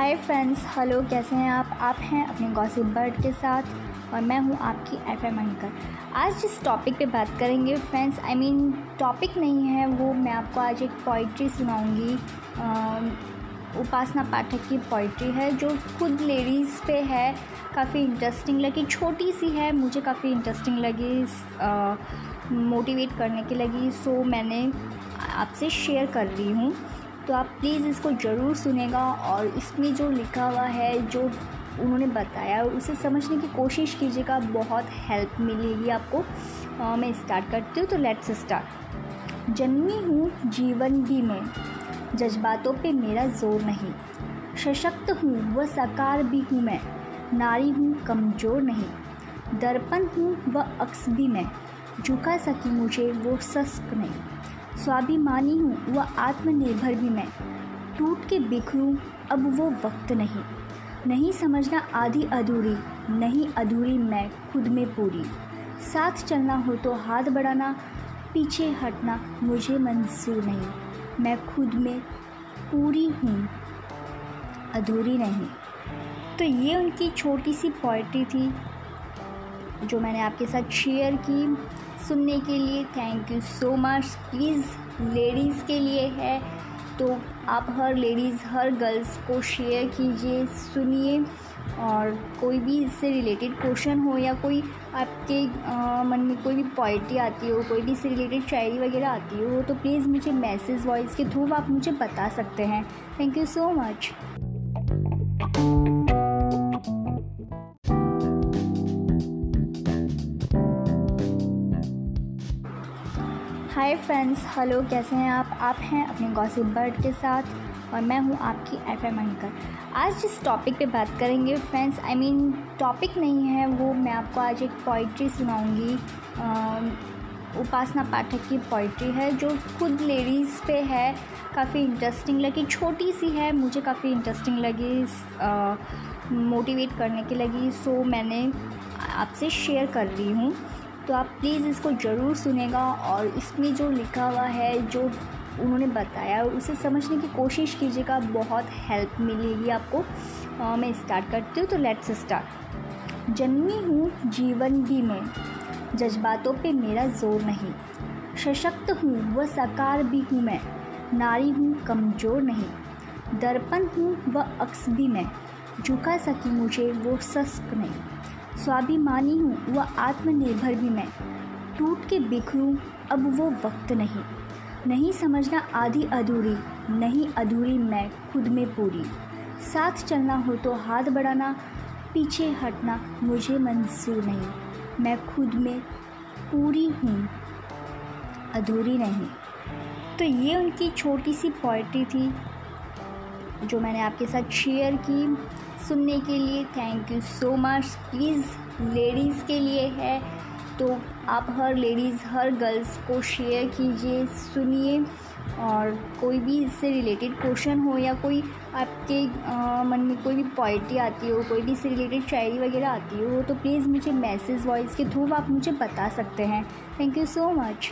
हाय friends hello कैसे हैं आप? आप हैं अपने गॉसिप बर्ड के साथ और मैं हूँ आपकी एफ़ एम अंकर आज जिस टॉपिक पे बात करेंगे फ्रेंड्स आई मीन टॉपिक नहीं है वो, मैं आपको आज एक पोइट्री सुनाऊँगी. उपासना पाठक की पोइट्री है जो खुद लेडीज़ पे है, काफ़ी इंटरेस्टिंग लगी, छोटी सी है, मुझे काफ़ी इंटरेस्टिंग लगी मोटिवेट करने की लगी सो मैंने आपसे शेयर कर रही हूँ. तो आप प्लीज़ इसको ज़रूर सुनेगा और इसमें जो लिखा हुआ है जो उन्होंने बताया उसे समझने की कोशिश कीजिएगा बहुत हेल्प मिलेगी आपको। आ, मैं स्टार्ट करती हूँ तो लेट्स स्टार्ट जन्मी हूँ जीवन भी मैं जज्बातों पे मेरा ज़ोर नहीं। सशक्त हूँ व साकार भी हूँ मैं नारी हूँ कमज़ोर नहीं। दर्पण हूँ व अक्स भी मैं झुका सकी मुझे वो सस्क नहीं। स्वाभिमानी हूँ व आत्मनिर्भर भी मैं। टूट के बिखरूँ, अब वो वक्त नहीं। नहीं समझना आधी अधूरी, नहीं अधूरी मैं खुद में पूरी। साथ चलना हो तो हाथ बढ़ाना, पीछे हटना मुझे मंजूर नहीं। मैं खुद में पूरी हूँ, अधूरी नहीं। तो ये उनकी छोटी सी पोइट्री थी, जो मैंने आपके साथ शेयर की। सुनने के लिए thank you so much please ladies के लिए है तो आप हर लेडीज़ हर गर्ल्स को शेयर कीजिए सुनिए और कोई भी इससे रिलेटेड क्वेश्चन हो या कोई आपके आ, मन में कोई भी पोइट्री आती हो कोई भी इससे रिलेटेड शायरी वगैरह आती हो तो प्लीज़ मुझे मैसेज वॉइस के थ्रू आप मुझे बता सकते हैं. Thank you so much hi friends hello कैसे हैं आप? आप हैं अपने गॉसिप बर्ड के साथ और मैं हूँ आपकी एफ़ एम अंकर आज जिस टॉपिक पे बात करेंगे फ्रेंड्स आई मीन टॉपिक नहीं है वो, मैं आपको आज एक पोइट्री सुनाऊँगी. उपासना पाठक की पोइट्री है जो खुद लेडीज़ पे है, काफ़ी इंटरेस्टिंग लगी, छोटी सी है, मुझे काफ़ी इंटरेस्टिंग लगी मोटिवेट करने की लगी सो मैंने आपसे शेयर कर रही हूँ. तो आप प्लीज़ इसको ज़रूर सुनेगा और इसमें जो लिखा हुआ है जो उन्होंने बताया उसे समझने की कोशिश कीजिएगा बहुत हेल्प मिलेगी आपको। आ, मैं स्टार्ट करती हूँ तो लेट्स स्टार्ट जन्मी हूँ जीवन भी मैं जज्बातों पे मेरा ज़ोर नहीं। सशक्त हूँ व साकार भी हूँ मैं नारी हूँ कमज़ोर नहीं। दर्पण हूँ व अक्स भी मैं झुका सकी मुझे वो सस्क नहीं। स्वाभिमानी हूँ व आत्मनिर्भर भी मैं। टूट के बिखरूँ, अब वो वक्त नहीं। नहीं समझना आधी अधूरी, नहीं अधूरी मैं खुद में पूरी। साथ चलना हो तो हाथ बढ़ाना, पीछे हटना मुझे मंजूर नहीं। मैं खुद में पूरी हूँ, अधूरी नहीं। तो ये उनकी छोटी सी पोइट्री थी जो मैंने आपके साथ शेयर की सुनने के लिए thank you so much please ladies के लिए है तो आप हर लेडीज़ हर गर्ल्स को शेयर कीजिए सुनिए और कोई भी इससे रिलेटेड क्वेश्चन हो या कोई आपके आ, मन में कोई भी पोइट्री आती हो कोई भी इससे रिलेटेड शायरी वगैरह आती हो तो प्लीज़ मुझे मैसेज वॉइस के थ्रू आप मुझे बता सकते हैं. Thank you so much